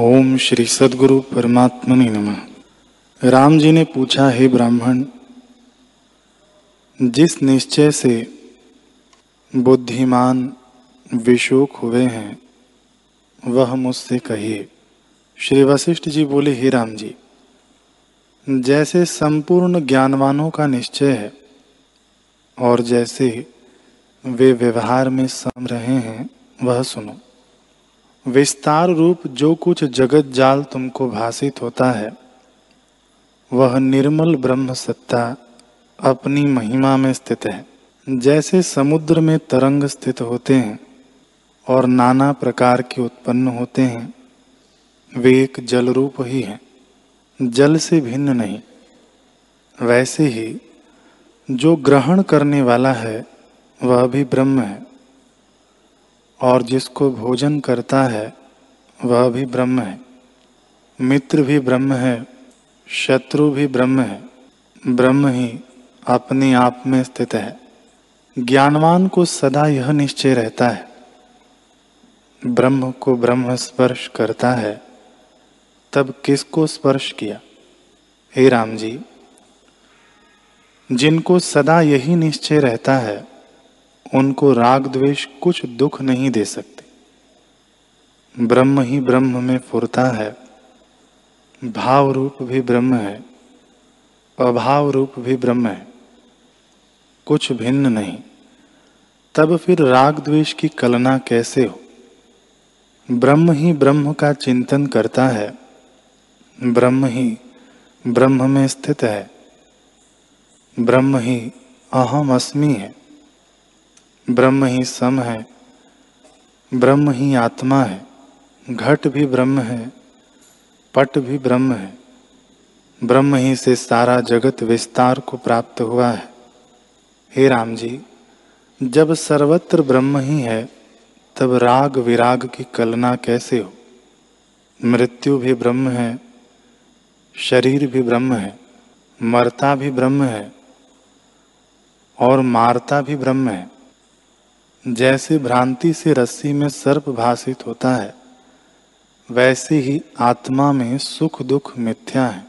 ओम श्री सदगुरु परमात्मनि नमः। राम जी ने पूछा, हे ब्राह्मण, जिस निश्चय से बुद्धिमान विशोक हुए हैं, वह मुझसे कहिए। श्री वशिष्ठ जी बोले, हे राम जी, जैसे संपूर्ण ज्ञानवानों का निश्चय है, और जैसे वे व्यवहार में सम रहे हैं, वह सुनो। विस्तार रूप जो कुछ जगत जाल तुमको भाषित होता है, वह निर्मल ब्रह्म सत्ता अपनी महिमा में स्थित है। जैसे समुद्र में तरंग स्थित होते हैं और नाना प्रकार के उत्पन्न होते हैं, वे एक जल रूप ही हैं। जल से भिन्न नहीं, वैसे ही जो ग्रहण करने वाला है, वह भी ब्रह्म है। और जिसको भोजन करता है, वह भी ब्रह्म है। मित्र भी ब्रह्म है, शत्रु भी ब्रह्म है, ब्रह्म ही अपने आप में स्थित है। ज्ञानवान को सदा यह निश्चय रहता है, ब्रह्म को ब्रह्म स्पर्श करता है। तब किसको स्पर्श किया? हे राम जी, जिनको सदा यही निश्चय रहता है उनको राग द्वेष कुछ दुख नहीं दे सकते। ब्रह्म ही ब्रह्म में फुरता है। भाव रूप भी ब्रह्म है। अभाव रूप भी ब्रह्म है। कुछ भिन्न नहीं। तब फिर राग द्वेष की कलना कैसे हो? ब्रह्म ही ब्रह्म का चिंतन करता है। ब्रह्म ही ब्रह्म में स्थित है। ब्रह्म ही अहम अस्मि है। ब्रह्म ही सम है, ब्रह्म ही आत्मा है, घट भी ब्रह्म है, पट भी ब्रह्म है, ब्रह्म ही से सारा जगत विस्तार को प्राप्त हुआ है। हे राम जी, जब सर्वत्र ब्रह्म ही है, तब राग विराग की कलना कैसे हो? मृत्यु भी ब्रह्म है, शरीर भी ब्रह्म है, मरता भी ब्रह्म है, और मारता भी ब्रह्म है। जैसे भ्रांति से रस्सी में सर्प भाषित होता है, वैसे ही आत्मा में सुख दुख मिथ्या है।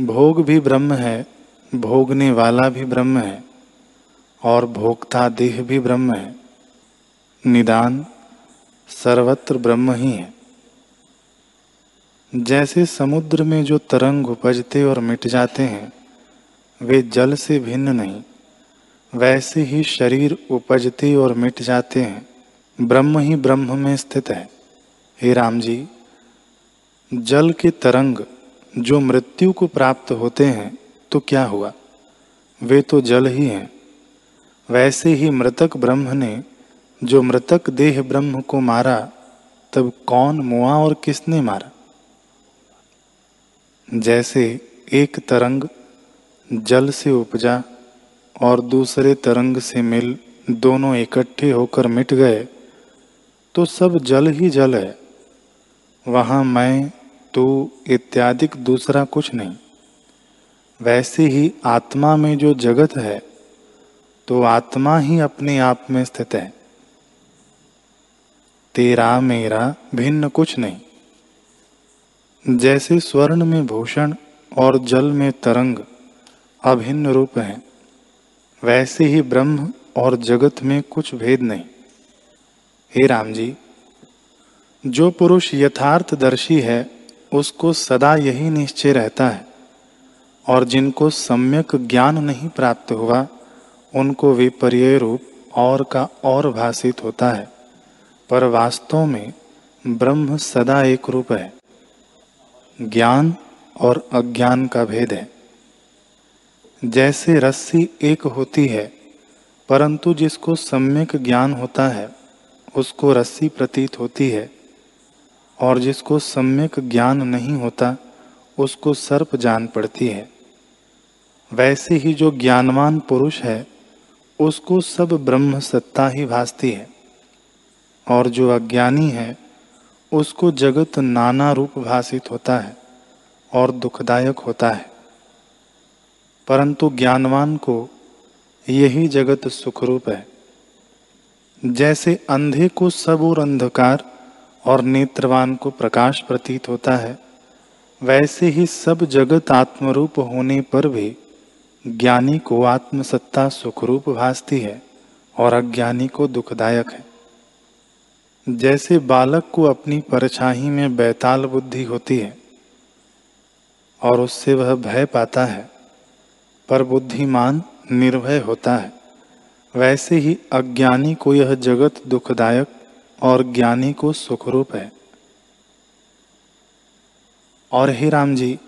भोग भी ब्रह्म है, भोगने वाला भी ब्रह्म है, और भोक्ता देह भी ब्रह्म है। निदान सर्वत्र ब्रह्म ही है। जैसे समुद्र में जो तरंग उपजते और मिट जाते हैं, वे जल से भिन्न नहीं वैसे ही शरीर उपजते और मिट जाते हैं। ब्रह्म ही ब्रह्म में स्थित है। हे राम जी, जल के तरंग जो मृत्यु को प्राप्त होते हैं तो क्या हुआ? वे तो जल ही हैं। वैसे ही मृतक ब्रह्म ने जो मृतक देह ब्रह्म को मारा, तब कौन मुआ और किसने मारा? जैसे एक तरंग जल से उपजा और दूसरे तरंग से मिल दोनों इकट्ठे होकर मिट गए तो सब जल ही जल है। वहाँ मैं, तू इत्यादि दूसरा कुछ नहीं। वैसे ही आत्मा में जो जगत है तो आत्मा ही अपने आप में स्थित है। तेरा मेरा भिन्न कुछ नहीं। जैसे स्वर्ण में भूषण और जल में तरंग अभिन्न रूप हैं वैसे ही ब्रह्म और जगत में कुछ भेद नहीं। हे राम जी जो पुरुष यथार्थ दर्शी है, उसको सदा यही निश्चय रहता है। और जिनको सम्यक ज्ञान नहीं प्राप्त हुआ, उनको विपर्य रूप और का और भाषित होता है। पर वास्तव में ब्रह्म सदा एक रूप है। ज्ञान और अज्ञान का भेद है। जैसे रस्सी एक होती है, परंतु जिसको सम्यक ज्ञान होता है, उसको रस्सी प्रतीत होती है, और जिसको सम्यक ज्ञान नहीं होता, उसको सर्प जान पड़ती है। वैसे ही जो ज्ञानवान पुरुष है, उसको सब ब्रह्म सत्ता ही भासती है, और जो अज्ञानी है, उसको जगत नाना रूप भाषित होता है, और दुखदायक होता है। परंतु ज्ञानवान को यही जगत सुखरूप है। जैसे अंधे को सब और अंधकार और नेत्रवान को प्रकाश प्रतीत होता है, वैसे ही सब जगत आत्मरूप होने पर भी ज्ञानी को आत्मसत्ता सुखरूप भासती है और अज्ञानी को दुखदायक है। जैसे बालक को अपनी परछाई में बैताल बुद्धि होती है और उससे वह भय पाता है पर बुद्धिमान निर्भय होता है। वैसे ही अज्ञानी को यह जगत दुखदायक और ज्ञानी को सुखरूप है। और हे राम जी,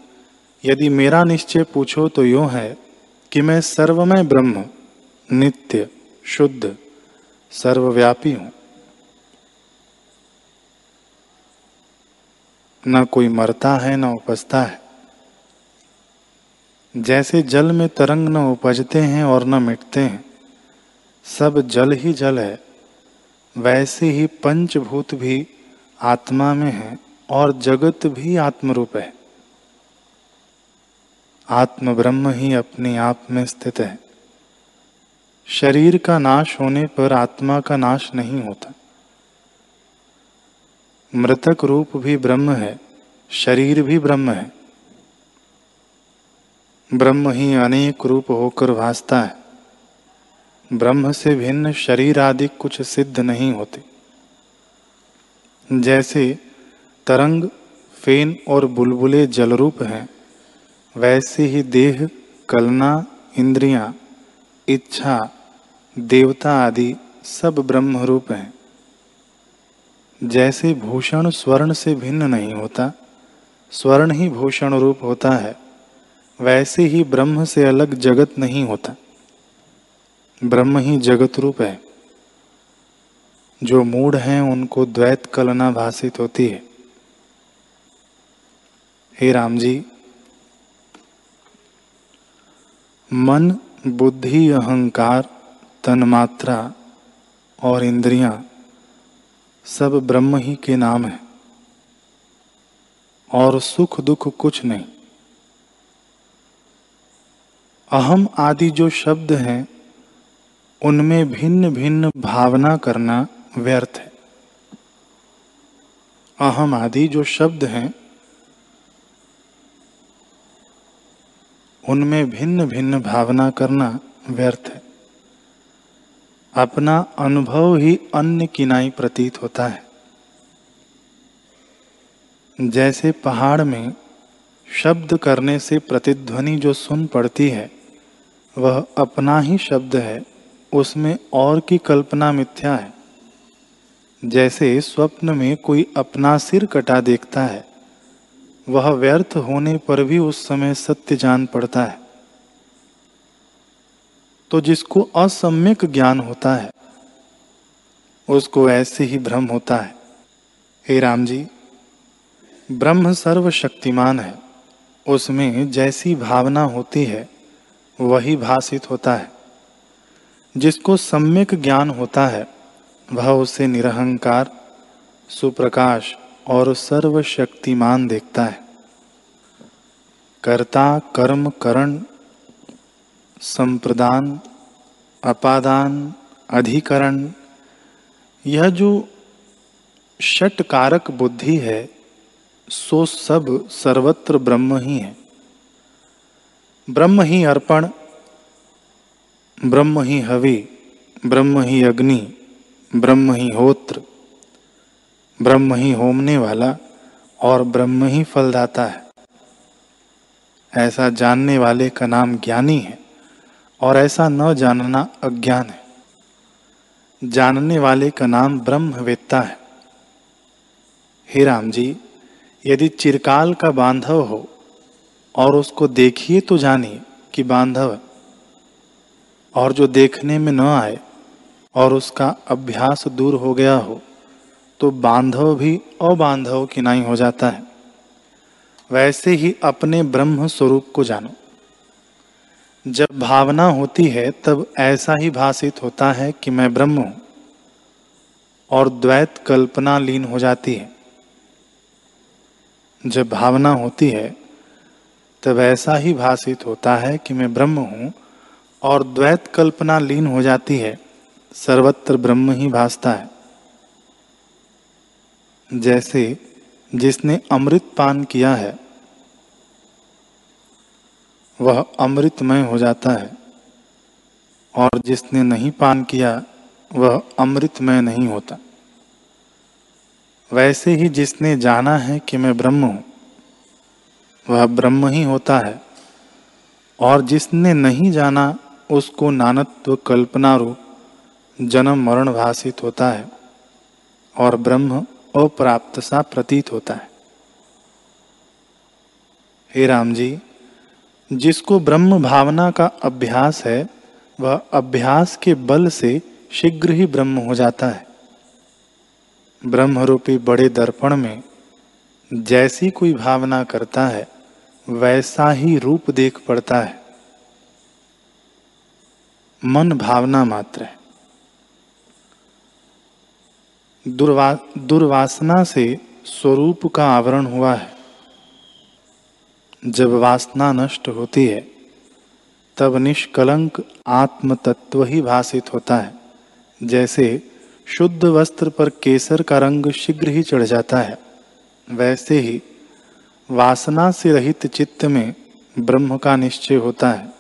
यदि मेरा निश्चय पूछो तो यो है कि मैं सर्वमय ब्रह्म, नित्य, शुद्ध, सर्वव्यापी हूँ। न कोई मरता है, न उपजता है। जैसे जल में तरंग न उपजते हैं और न मिटते हैं। सब जल ही जल है, वैसे ही पंचभूत भी आत्मा में है और जगत भी आत्मरूप है। आत्म ब्रह्म ही अपने आप में स्थित है। शरीर का नाश होने पर आत्मा का नाश नहीं होता। मृतक रूप भी ब्रह्म है, शरीर भी ब्रह्म है। ब्रह्म ही अनेक रूप होकर भासता है। ब्रह्म से भिन्न शरीर आदि कुछ सिद्ध नहीं होते। जैसे तरंग फेन और बुलबुले जल रूप हैं वैसे ही देह कलना इंद्रियाँ, इच्छा देवता आदि सब ब्रह्म रूप हैं। जैसे भूषण स्वर्ण से भिन्न नहीं होता स्वर्ण ही भूषण रूप होता है। वैसे ही ब्रह्म से अलग जगत नहीं होता। ब्रह्म ही जगत रूप है। जो मूड हैं, उनको द्वैत कलना भाषित होती है। हे राम जी, मन, बुद्धि, अहंकार, तन्मात्रा और इंद्रियाँ सब ब्रह्म ही के नाम है। और सुख दुख कुछ नहीं। अहम आदि जो शब्द हैं, उनमें भिन्न भिन्न भावना करना व्यर्थ है। अहम आदि जो शब्द हैं, उनमें भिन्न भिन्न भावना करना व्यर्थ है। अपना अनुभव ही अन्य किनाई प्रतीत होता है। जैसे पहाड़ में शब्द करने से प्रतिध्वनि जो सुन पड़ती है वह अपना ही शब्द है, उसमें और की कल्पना मिथ्या है। जैसे स्वप्न में कोई अपना सिर कटा देखता है, वह व्यर्थ होने पर भी उस समय सत्य जान पड़ता है। तो जिसको असम्यक ज्ञान होता है, उसको ऐसे ही भ्रम होता है। हे राम जी, ब्रह्म सर्वशक्तिमान है, उसमें जैसी भावना होती है वही भाषित होता है। जिसको सम्यक ज्ञान होता है, वह उसे निरहंकार, सुप्रकाश और सर्वशक्तिमान देखता है। कर्ता, कर्म, करण, संप्रदान, अपादान, अधिकरण, यह जो षट कारक बुद्धि है, सो सब सर्वत्र ब्रह्म ही है। ब्रह्म ही अर्पण, ब्रह्म ही हवि, ब्रह्म ही अग्नि, ब्रह्म ही होत्र, ब्रह्म ही होमने वाला और ब्रह्म ही फलदाता है। ऐसा जानने वाले का नाम ज्ञानी है और ऐसा न जानना अज्ञान है। जानने वाले का नाम ब्रह्मवेत्ता है। हे राम जी, यदि चिरकाल का बांधव हो और उसको देखिए तो जानिए कि बांधव और जो देखने में न आए और उसका अभ्यास दूर हो गया हो तो बांधव भी अबांधव की नहीं हो जाता है। वैसे ही अपने ब्रह्म स्वरूप को जानो। जब भावना होती है, तब ऐसा ही भाषित होता है कि मैं ब्रह्म हूँ और द्वैत कल्पना लीन हो जाती है। जब भावना होती है तब ऐसा ही भाषित होता है कि मैं ब्रह्म हूँ और द्वैत कल्पना लीन हो जाती है, सर्वत्र ब्रह्म ही भासता है। जैसे जिसने अमृत पान किया है, वह अमृतमय हो जाता है, और जिसने नहीं पान किया, वह अमृतमय नहीं होता। वैसे ही जिसने जाना है कि मैं ब्रह्म हूँ वह ब्रह्म ही होता है। और जिसने नहीं जाना, उसको नानत्व कल्पना रूप जन्म मरण भाषित होता है और ब्रह्म अप्राप्त सा प्रतीत होता है। हे राम जी, जिसको ब्रह्म भावना का अभ्यास है, वह अभ्यास के बल से शीघ्र ही ब्रह्म हो जाता है। ब्रह्म रूपी बड़े दर्पण में जैसी कोई भावना करता है, वैसा ही रूप देख पड़ता है। मन भावना मात्र है। दुर्वा, दुर्वासना से स्वरूप का आवरण हुआ है। जब वासना नष्ट होती है, तब निष्कलंक आत्म तत्व ही भाषित होता है। जैसे शुद्ध वस्त्र पर केसर का रंग शीघ्र ही चढ़ जाता है। वैसे ही वासना से रहित चित्त में ब्रह्म का निश्चय होता है।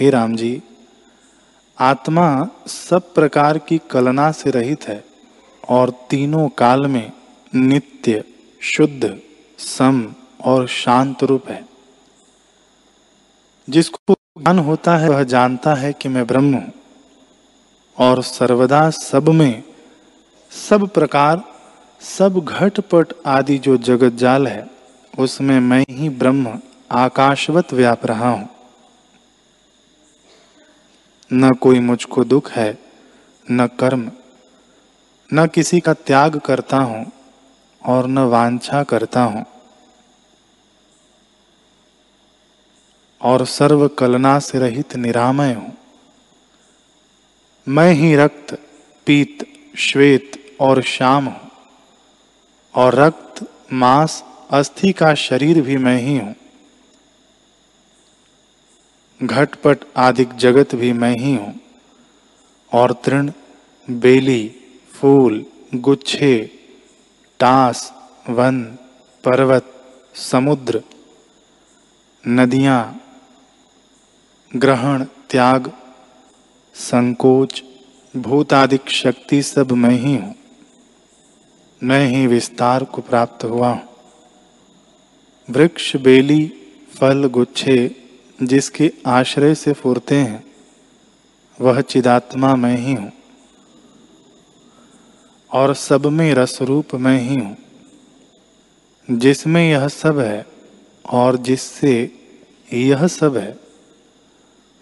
हे राम जी, आत्मा सब प्रकार की कलना से रहित है और तीनों काल में नित्य, शुद्ध, सम और शांत रूप है। जिसको ज्ञान होता है, वह जानता है कि मैं ब्रह्म हूँ और सर्वदा सब में सब प्रकार सब घटपट आदि जो जगत जाल है, उसमें मैं ही ब्रह्म आकाशवत व्याप रहा हूँ। न कोई मुझको दुख है, न कर्म, न किसी का त्याग करता हूँ और न वांछा करता हूँ। और सर्व कलना से रहित निरामय हूँ। मैं ही रक्त, पीत, श्वेत और श्याम हूँ। और रक्त, मांस, अस्थि का शरीर भी मैं ही हूँ। घटपट आदि जगत भी मैं ही हूँ। और तृण, बेली, फूल, गुच्छे, टास, वन, पर्वत, समुद्र, नदियाँ, ग्रहण, त्याग, संकोच, भूतादिक शक्ति सब मैं ही हूँ। मैं ही विस्तार को प्राप्त हुआ हूँ। वृक्ष, बेली, फल, गुच्छे, जिसके आश्रय से फूरते हैं, वह चिदात्मा मैं ही हूँ। और सब में रस रूप मैं ही हूँ, जिसमें यह सब है और जिससे यह सब है,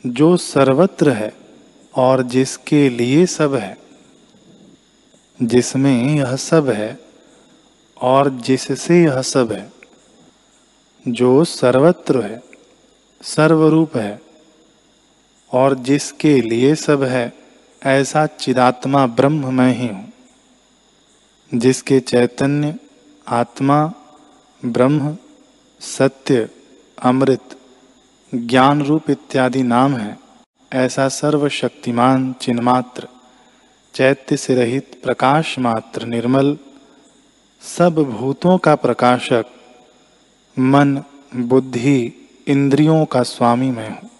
जो सर्वत्र है और जिसके लिए सब है। जिसमें यह सब है और जिससे यह सब है, जो सर्वत्र है, सर्वरूप है, और जिसके लिए सब है, ऐसा चिदात्मा ब्रह्म मैं ही हूँ। जिसके चैतन्य, आत्मा, ब्रह्म, सत्य, अमृत ज्ञान रूप इत्यादि नाम है, ऐसा सर्वशक्तिमान चिन्मात्र। चैत्य से रहित प्रकाश मात्र निर्मल, सब भूतों का प्रकाशक, मन, बुद्धि, इंद्रियों का स्वामी मैं हूँ।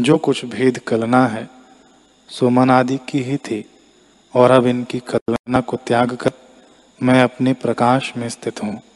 जो कुछ भेद कलना है, सो मन आदि की ही थी, और अब इनकी कल्पना को त्याग कर मैं अपने प्रकाश में स्थित हूँ।